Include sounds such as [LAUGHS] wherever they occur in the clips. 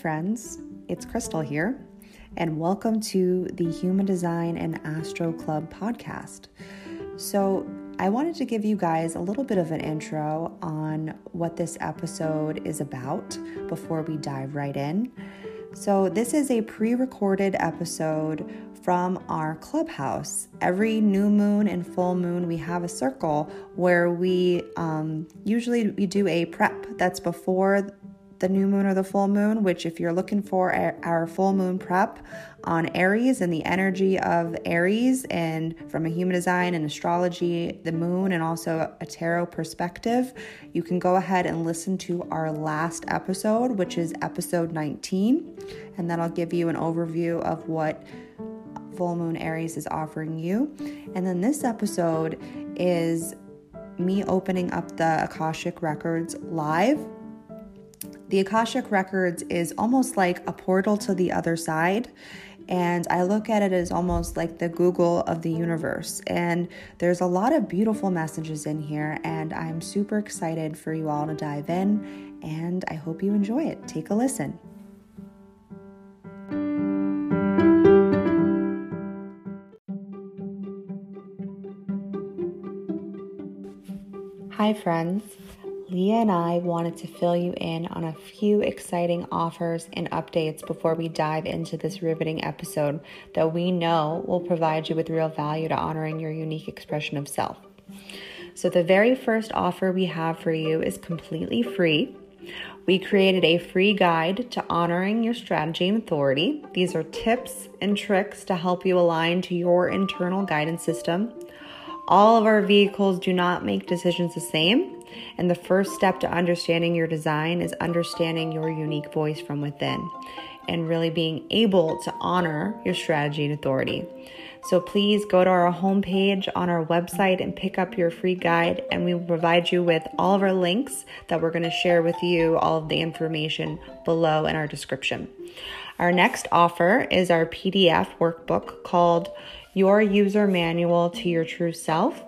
Friends. It's Krystle here, and welcome to the Human Design and Astro Club podcast. So, I wanted to give you guys a little bit of an intro on what this episode is about before we dive right in. So, this is a pre recorded episode from our clubhouse. Every new moon and full moon, we have a circle where we um, usually we do a prep that's before the new moon or the full moon, which, if you're looking for our full moon prep on Aries and the energy of Aries, and from a human design and astrology, the moon, and also a tarot perspective, you can go ahead and listen to our last episode, which is episode 19, and that'll give you an overview of what full moon Aries is offering you. And then this episode is me opening up the Akashic Records live the Akashic Records is almost like a portal to the other side. And I look at it as almost like the Google of the universe. And there's a lot of beautiful messages in here. And I'm super excited for you all to dive in. And I hope you enjoy it. Take a listen. Hi, friends. Leah and I wanted to fill you in on a few exciting offers and updates before we dive into this riveting episode that we know will provide you with real value to honoring your unique expression of self. So, the very first offer we have for you is completely free. We created a free guide to honoring your strategy and authority. These are tips and tricks to help you align to your internal guidance system. All of our vehicles do not make decisions the same and the first step to understanding your design is understanding your unique voice from within and really being able to honor your strategy and authority. So please go to our homepage on our website and pick up your free guide, and we will provide you with all of our links that we're going to share with you, all of the information below in our description. Our next offer is our PDF workbook called Your User Manual to Your True Self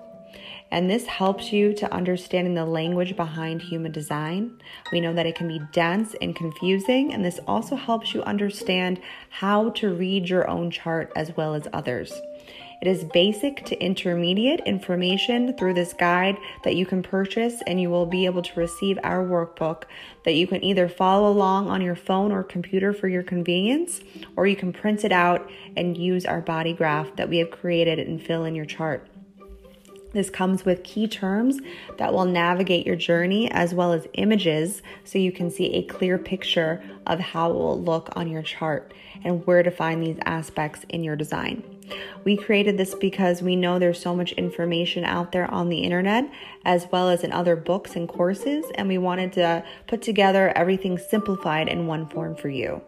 and this helps you to understanding the language behind human design. We know that it can be dense and confusing, and this also helps you understand how to read your own chart as well as others. It is basic to intermediate information through this guide that you can purchase, and you will be able to receive our workbook that you can either follow along on your phone or computer for your convenience, or you can print it out and use our body graph that we have created and fill in your chart. This comes with key terms that will navigate your journey as well as images so you can see a clear picture of how it will look on your chart and where to find these aspects in your design. We created this because we know there's so much information out there on the internet as well as in other books and courses, and we wanted to put together everything simplified in one form for you.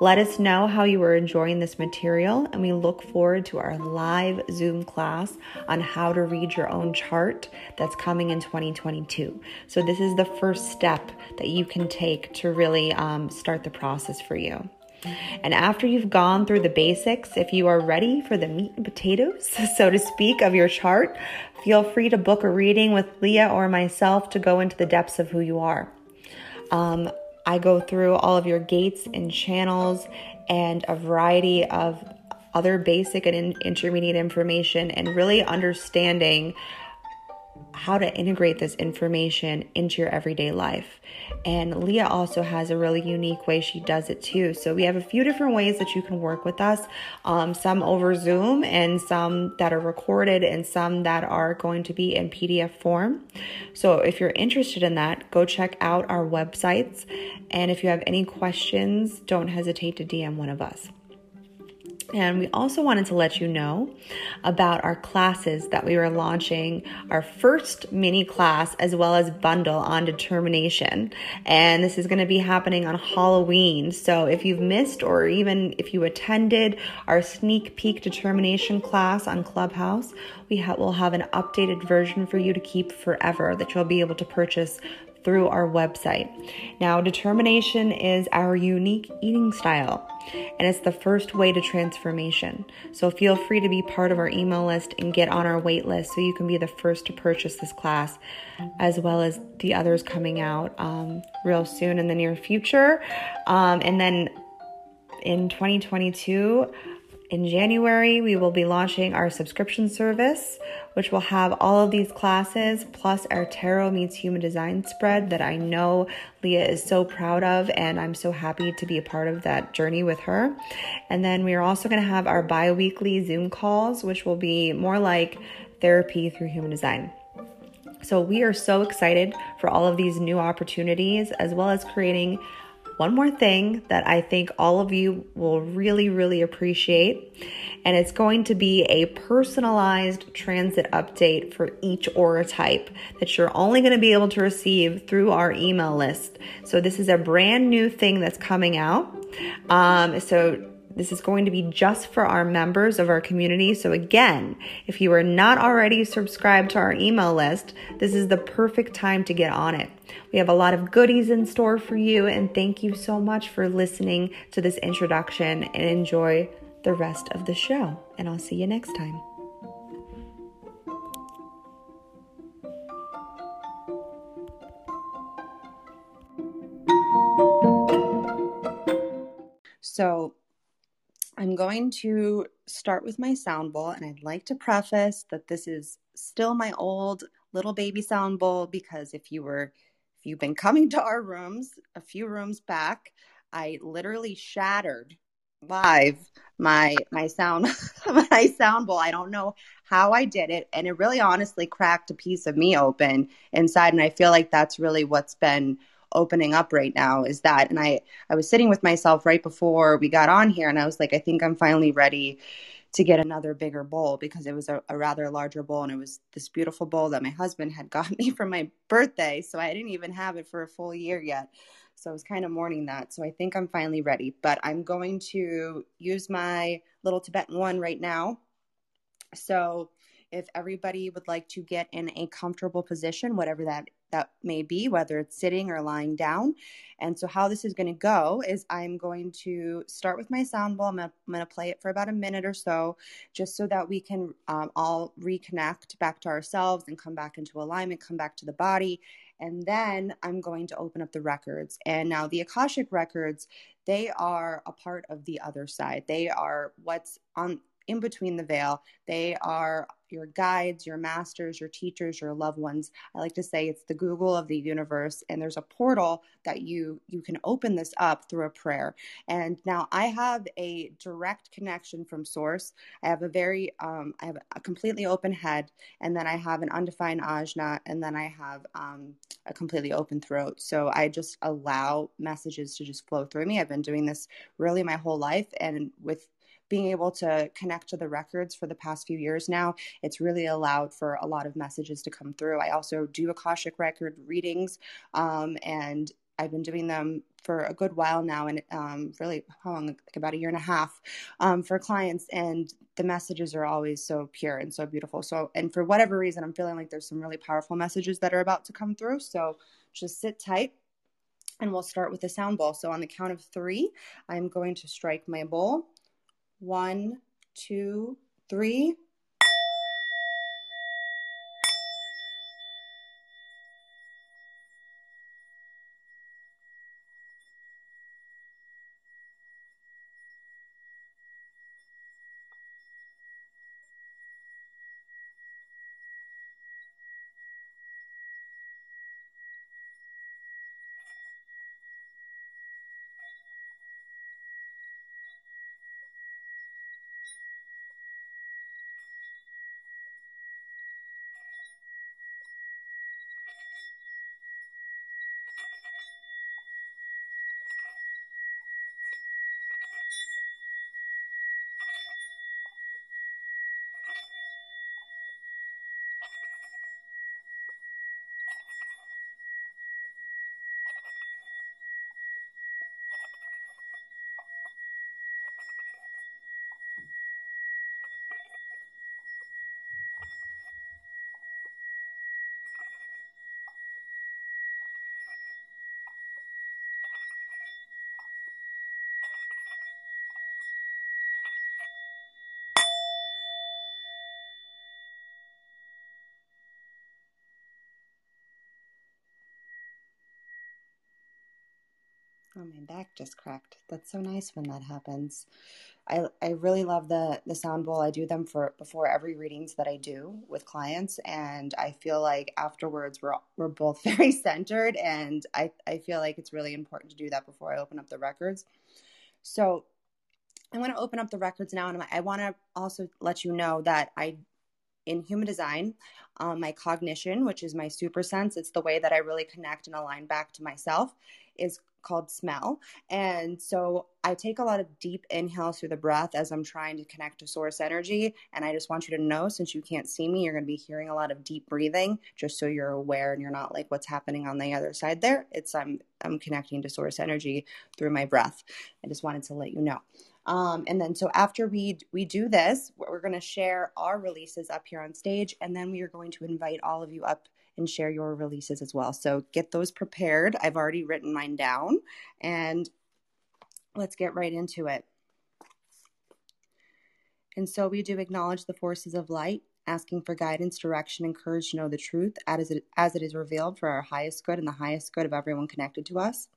Let us know how you are enjoying this material, and we look forward to our live Zoom class on how to read your own chart that's coming in 2022. So, this is the first step that you can take to really um, start the process for you. And after you've gone through the basics, if you are ready for the meat and potatoes, [LAUGHS] so to speak, of your chart, feel free to book a reading with Leah or myself to go into the depths of who you are. Um, I go through all of your gates and channels and a variety of other basic and in- intermediate information and really understanding how to integrate this information into your everyday life. And Leah also has a really unique way she does it too. So we have a few different ways that you can work with us um, some over Zoom, and some that are recorded, and some that are going to be in PDF form. So if you're interested in that, go check out our websites. And if you have any questions, don't hesitate to DM one of us. And we also wanted to let you know about our classes that we were launching our first mini class as well as bundle on determination. And this is going to be happening on Halloween. So if you've missed or even if you attended our sneak peek determination class on Clubhouse, we ha- will have an updated version for you to keep forever that you'll be able to purchase through our website. Now, determination is our unique eating style, and it's the first way to transformation. So, feel free to be part of our email list and get on our wait list so you can be the first to purchase this class, as well as the others coming out um, real soon in the near future. Um, and then in 2022, in January, we will be launching our subscription service, which will have all of these classes plus our Tarot Meets Human Design spread that I know Leah is so proud of, and I'm so happy to be a part of that journey with her. And then we are also going to have our bi weekly Zoom calls, which will be more like therapy through human design. So, we are so excited for all of these new opportunities as well as creating one more thing that I think all of you will really, really appreciate. And it's going to be a personalized transit update for each aura type that you're only going to be able to receive through our email list. So, this is a brand new thing that's coming out. Um, so, this is going to be just for our members of our community. So, again, if you are not already subscribed to our email list, this is the perfect time to get on it. We have a lot of goodies in store for you, and thank you so much for listening to this introduction and enjoy the rest of the show. And I'll see you next time. So, I'm going to start with my sound bowl, and I'd like to preface that this is still my old little baby sound bowl because if you were if you've been coming to our rooms a few rooms back, I literally shattered live my my sound [LAUGHS] my sound bowl. I don't know how I did it, and it really honestly cracked a piece of me open inside, and I feel like that's really what's been opening up right now is that and i i was sitting with myself right before we got on here and i was like i think i'm finally ready to get another bigger bowl because it was a, a rather larger bowl and it was this beautiful bowl that my husband had [LAUGHS] got me for my birthday so i didn't even have it for a full year yet. So i was kind of mourning that so i think i'm finally ready but i'm going to use my little tibetan one right now. So if everybody would like to get in a comfortable position whatever that that may be, whether it's sitting or lying down. And so, how this is going to go is I'm going to start with my sound bowl. I'm going to play it for about a minute or so, just so that we can um, all reconnect back to ourselves and come back into alignment, come back to the body. And then I'm going to open up the records. And now, the Akashic records, they are a part of the other side. They are what's on in between the veil. They are your guides, your masters, your teachers, your loved ones. I like to say it's the Google of the universe and there's a portal that you you can open this up through a prayer. And now I have a direct connection from source. I have a very um, I have a completely open head and then I have an undefined ajna and then I have um, a completely open throat. So I just allow messages to just flow through me. I've been doing this really my whole life and with being able to connect to the records for the past few years now, it's really allowed for a lot of messages to come through. I also do Akashic record readings, um, and I've been doing them for a good while now, and um, really how long? Like about a year and a half um, for clients, and the messages are always so pure and so beautiful. So, and for whatever reason, I'm feeling like there's some really powerful messages that are about to come through. So, just sit tight. And we'll start with the sound bowl. So, on the count of three, I'm going to strike my bowl one, two, three. Oh, my back just cracked. That's so nice when that happens. I, I really love the the sound bowl. I do them for before every readings that I do with clients, and I feel like afterwards we're we're both [LAUGHS] very centered, and I I feel like it's really important to do that before I open up the records. So I want to open up the records now, and I want to also let you know that I in human design, um, my cognition, which is my super sense, it's the way that I really connect and align back to myself, is called smell. And so I take a lot of deep inhales through the breath as I'm trying to connect to source energy. And I just want you to know since you can't see me, you're going to be hearing a lot of deep breathing just so you're aware and you're not like what's happening on the other side there. It's I'm I'm connecting to source energy through my breath. I just wanted to let you know. Um, and then so after we we do this, we're going to share our releases up here on stage, and then we are going to invite all of you up and share your releases as well. So get those prepared. I've already written mine down, and let's get right into it. And so we do acknowledge the forces of light, asking for guidance, direction, and courage to know the truth as it, as it is revealed for our highest good and the highest good of everyone connected to us.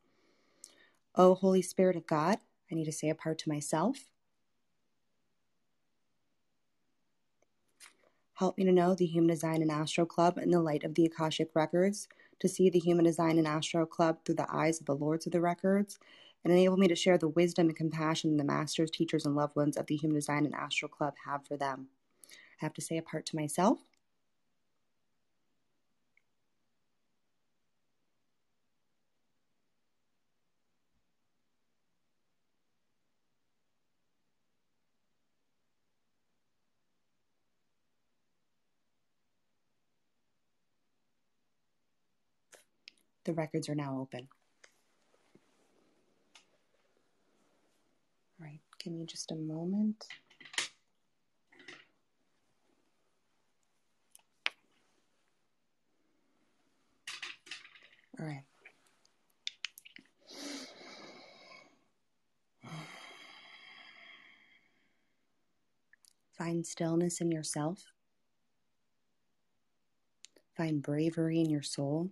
Oh, Holy Spirit of God, I need to say a part to myself. Help me to know the Human Design and Astro Club in the light of the Akashic Records, to see the Human Design and Astro Club through the eyes of the Lords of the Records, and enable me to share the wisdom and compassion the masters, teachers, and loved ones of the Human Design and Astro Club have for them. I have to say a part to myself. The records are now open. All right, give me just a moment. All right. Find stillness in yourself. Find bravery in your soul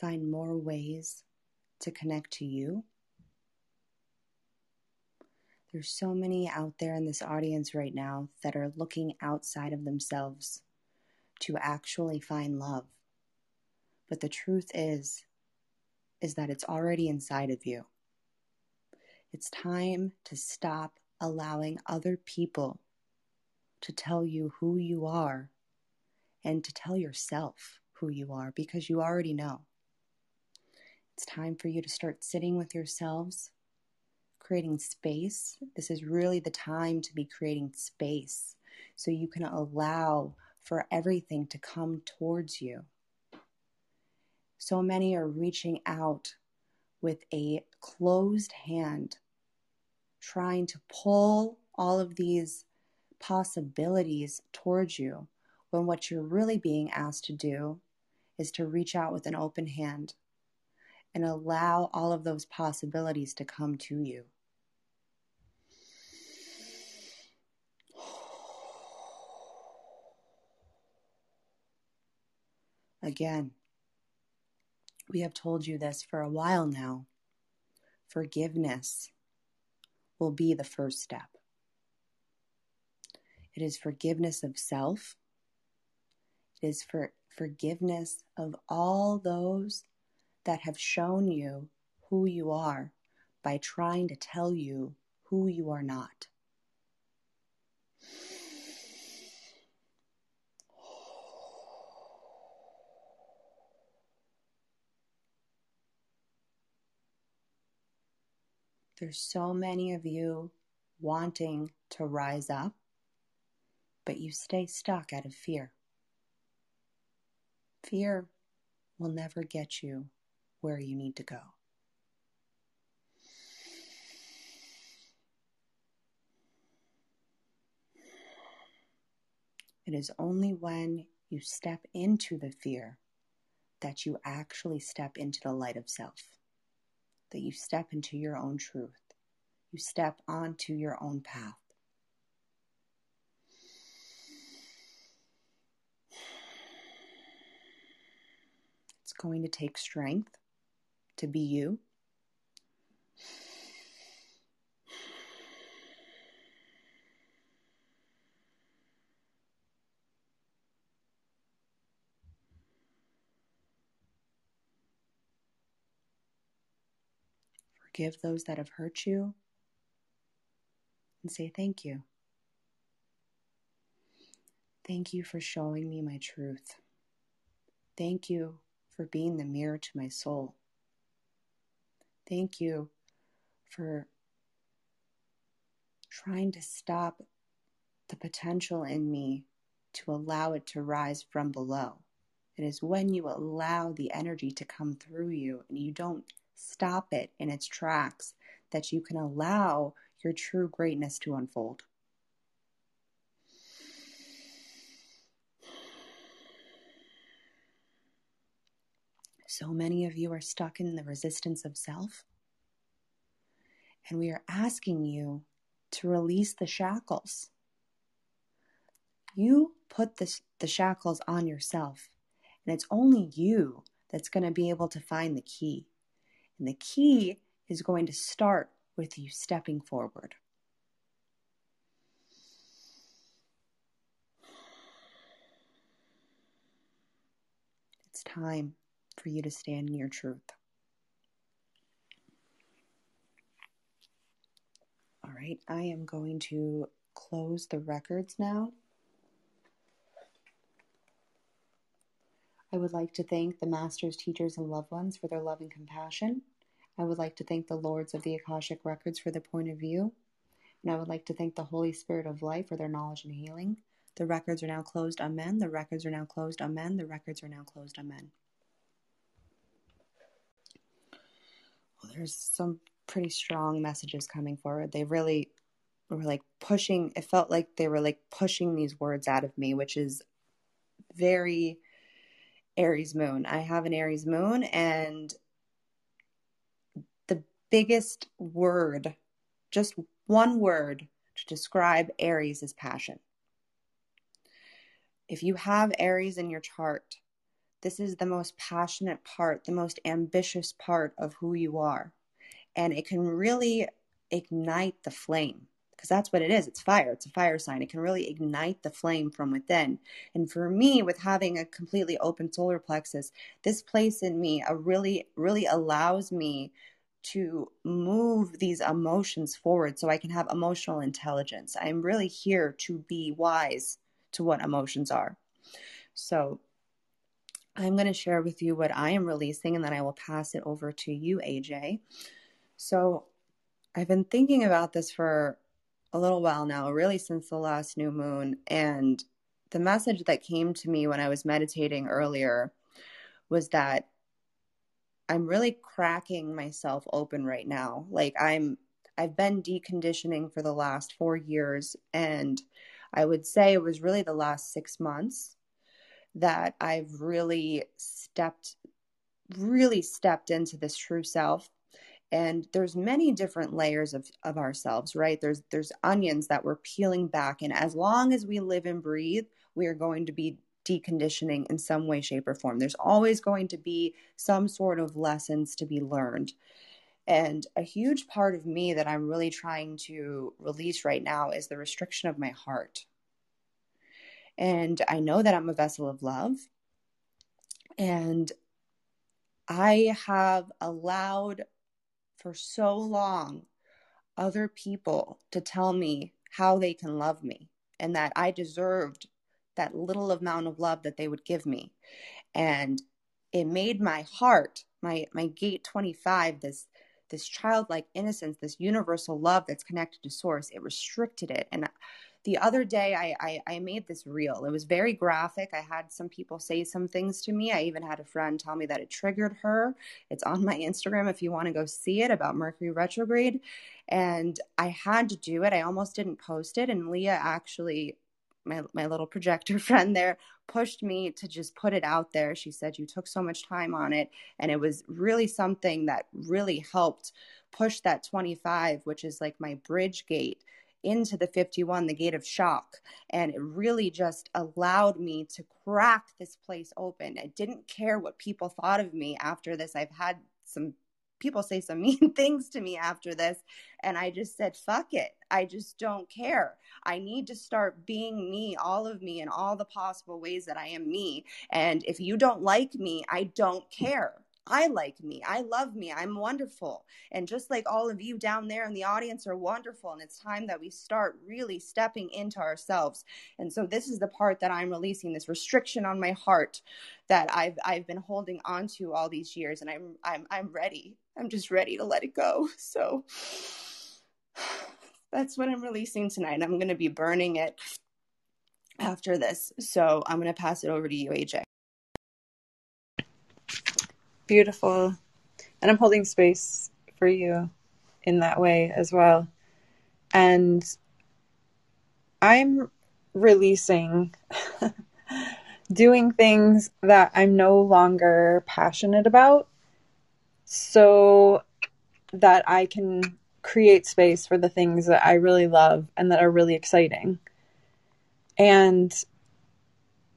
find more ways to connect to you. There's so many out there in this audience right now that are looking outside of themselves to actually find love. But the truth is is that it's already inside of you. It's time to stop allowing other people to tell you who you are and to tell yourself who you are because you already know. It's time for you to start sitting with yourselves, creating space. This is really the time to be creating space so you can allow for everything to come towards you. So many are reaching out with a closed hand, trying to pull all of these possibilities towards you, when what you're really being asked to do is to reach out with an open hand and allow all of those possibilities to come to you. Again, we have told you this for a while now. Forgiveness will be the first step. It is forgiveness of self. It is for forgiveness of all those that have shown you who you are by trying to tell you who you are not. There's so many of you wanting to rise up, but you stay stuck out of fear. Fear will never get you where you need to go. It is only when you step into the fear that you actually step into the light of self, that you step into your own truth, you step onto your own path. It's going to take strength. To be you. Forgive those that have hurt you and say thank you. Thank you for showing me my truth. Thank you for being the mirror to my soul. Thank you for trying to stop the potential in me to allow it to rise from below. It is when you allow the energy to come through you and you don't stop it in its tracks that you can allow your true greatness to unfold. So many of you are stuck in the resistance of self. And we are asking you to release the shackles. You put the, the shackles on yourself, and it's only you that's going to be able to find the key. And the key is going to start with you stepping forward. It's time for you to stand in your truth. All right, I am going to close the records now. I would like to thank the masters, teachers, and loved ones for their love and compassion. I would like to thank the lords of the Akashic Records for their point of view. And I would like to thank the Holy Spirit of Life for their knowledge and healing. The records are now closed. Amen. The records are now closed. Amen. The records are now closed. Amen. There's some pretty strong messages coming forward. They really were like pushing, it felt like they were like pushing these words out of me, which is very Aries moon. I have an Aries moon, and the biggest word, just one word to describe Aries is passion. If you have Aries in your chart, this is the most passionate part, the most ambitious part of who you are. And it can really ignite the flame because that's what it is. It's fire. It's a fire sign. It can really ignite the flame from within. And for me, with having a completely open solar plexus, this place in me a really, really allows me to move these emotions forward so I can have emotional intelligence. I'm really here to be wise to what emotions are. So I'm going to share with you what I am releasing and then I will pass it over to you, AJ. So, I've been thinking about this for a little while now, really since the last new moon. And the message that came to me when I was meditating earlier was that I'm really cracking myself open right now. Like, I'm I've been deconditioning for the last four years, and I would say it was really the last six months that I've really stepped really stepped into this true self. And there's many different layers of, of ourselves right? There's there's onions that we're peeling back. And as long as we live and breathe we are going to be deconditioning in some way shape or form. There's always going to be some sort of lessons to be learned. And a huge part of me that i'm really trying to release right now is the restriction of my heart and I know that I'm a vessel of love. And I have allowed for so long other people to tell me how they can love me and that I deserved that little amount of love that they would give me. And it made my heart, my my gate 25, this this childlike innocence, this universal love that's connected to source, it restricted it. And the other day I, I, I made this reel. It was very graphic. I had some people say some things to me. I even had a friend tell me that it triggered her. It's on my Instagram if you want to go see it about Mercury retrograde. And I had to do it. I almost didn't post it. And Leah actually my my little projector [LAUGHS] friend there pushed me to just put it out there. She said you took so much time on it and it was really something that really helped push that 25 which is like my bridge gate into the 51, the gate of shock. And it really just allowed me to crack this place open. I didn't care what people thought of me after this. I've had some people say some [LAUGHS] mean things to me after this. And I just said, fuck it. I just don't care. I need to start being me, all of me, in all the possible ways that I am me. And if you don't like me, I don't care. I like me. I love me. I'm wonderful. And just like all of you down there in the audience are wonderful. And it's time that we start really stepping into ourselves. And so this is the part that I'm releasing this restriction on my heart that I've I've been holding on to all these years. And I'm I'm I'm ready. I'm just ready to let it go. So [SIGHS] that's what I'm releasing tonight. I'm gonna be burning it after this. So I'm gonna pass it over to you, AJ. Beautiful. And I'm holding space for you in that way as well. And I'm releasing [LAUGHS] doing things that I'm no longer passionate about so that I can create space for the things that I really love and that are really exciting. And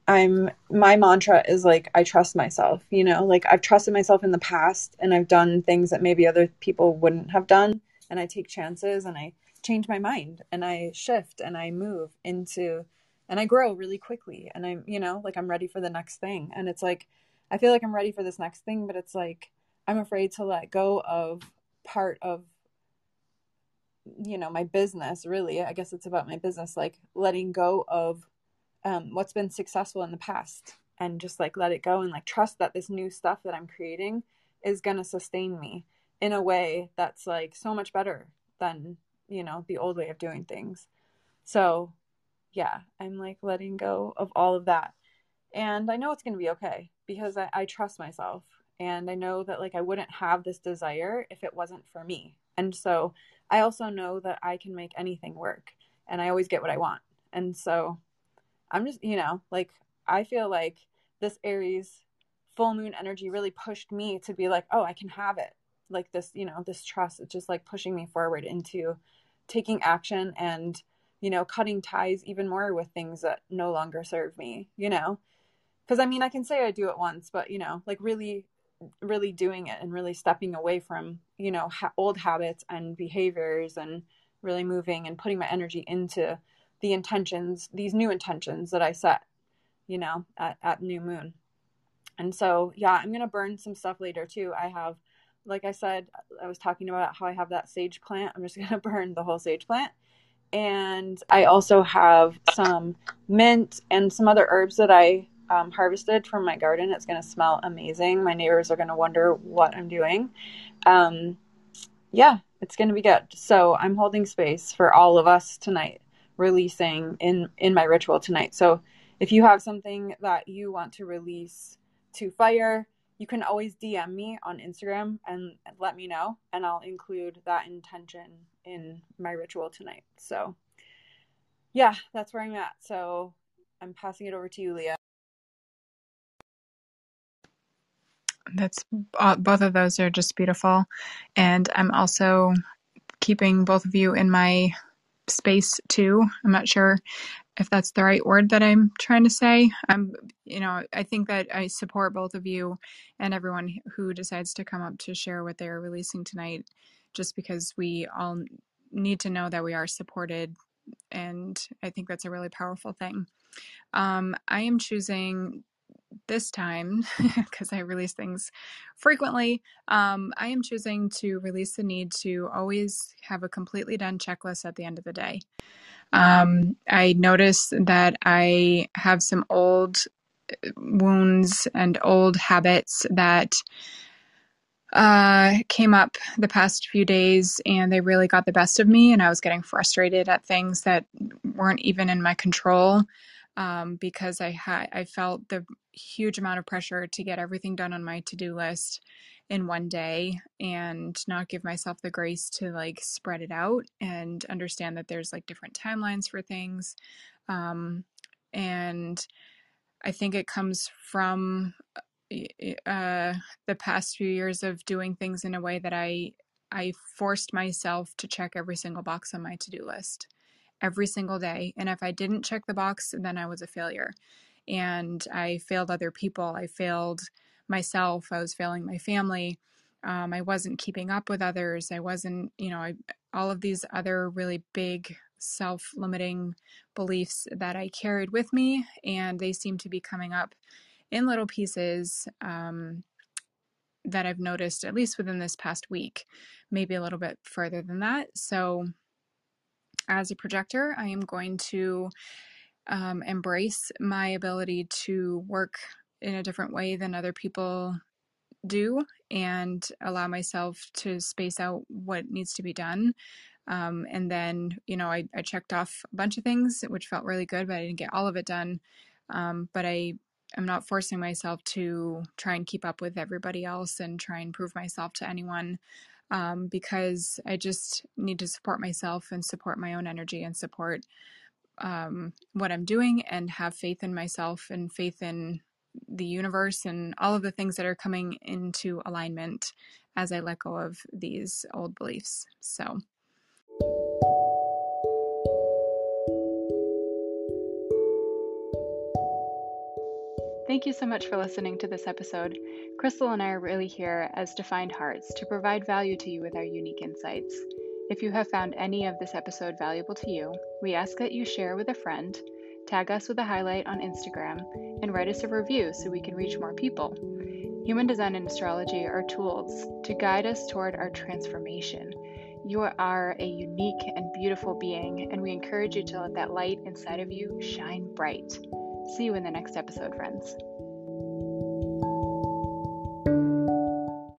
I'm my mantra is like I trust myself, you know, like I've trusted myself in the past and I've done things that maybe other people wouldn't have done and I take chances and I change my mind and I shift and I move into and I grow really quickly and I'm, you know, like I'm ready for the next thing. And it's like I feel like I'm ready for this next thing, but it's like I'm afraid to let go of part of you know, my business really. I guess it's about my business like letting go of um, what's been successful in the past and just like let it go and like trust that this new stuff that I'm creating is going to sustain me in a way that's like so much better than, you know, the old way of doing things. So, yeah, I'm like letting go of all of that. And I know it's going to be okay because I, I trust myself and I know that like I wouldn't have this desire if it wasn't for me. And so I also know that I can make anything work and I always get what I want. And so I'm just, you know, like I feel like this Aries full moon energy really pushed me to be like, oh, I can have it. Like this, you know, this trust, it's just like pushing me forward into taking action and, you know, cutting ties even more with things that no longer serve me, you know? Because I mean, I can say I do it once, but, you know, like really, really doing it and really stepping away from, you know, ha- old habits and behaviors and really moving and putting my energy into the intentions, these new intentions that I set, you know, at, at new moon. And so, yeah, I'm going to burn some stuff later too. I have, like I said, I was talking about how I have that sage plant. I'm just [LAUGHS] going to burn the whole sage plant. And I also have some mint and some other herbs that I um, harvested from my garden. It's going to smell amazing. My neighbors are going to wonder what I'm doing. Um, yeah, it's going to be good. So I'm holding space for all of us tonight releasing in in my ritual tonight. So if you have something that you want to release to fire, you can always DM me on Instagram and let me know and I'll include that intention in my ritual tonight. So yeah, that's where I'm at. So I'm passing it over to you, Leah. That's uh, both of those are just beautiful. And I'm also keeping both of you in my space too. I'm not sure if that's the right word that I'm trying to say. I'm, you know, I think that I support both of you and everyone who decides to come up to share what they're releasing tonight, just because we all need to know that we are supported. And I think that's a really powerful thing. Um, I am choosing this time, [LAUGHS] because I release things frequently, um, I am choosing to release the need to always have a completely done checklist at the end of the day. Um, I notice that I have some old uh, wounds and old habits that uh, came up the past few days and they really got the best of me and i was getting frustrated at things that weren't even in my control um, because I had I felt the huge amount of pressure to get everything done on my to-do list in one day and not give myself the grace to like spread it out and understand that there's like different timelines for things um, and i think it comes from uh, the past few years of doing things in a way that i i forced myself to check every single box on my to-do list every single day. And if I didn't check the box, then I was a failure. And I failed other people. I failed myself. I was failing my family. Um, I wasn't keeping up with others. I wasn't, you know, I, all of these other really big self limiting beliefs that I carried with me, and they seem to be coming up in little pieces um, that I've noticed, at least within this past week, maybe a little bit further than that. So, as a projector, I am going to um, embrace my ability to work in a different way than other people do and allow myself to space out what needs to be done. Um, and then, you know, I, I, checked off a bunch of things, which felt really good, but I didn't get all of it done. Um, but I am not forcing myself to try and keep up with everybody else and try and prove myself to anyone um, because I just need to support myself and support my own energy and support um, what I'm doing and have faith in myself and faith in the universe and all of the things that are coming into alignment as I let go of these old beliefs. So, Thank you so much for listening to this episode. Krystle and I are really here as defined hearts to provide value to you with our unique insights. If you have found any of this episode valuable to you, we ask that you share with a friend, tag us with a highlight on Instagram, and write us a review so we can reach more people. Human design and astrology are tools to guide us toward our transformation. You are a unique and beautiful being, and we encourage you to let that light inside of you shine bright. See you in the next episode, friends.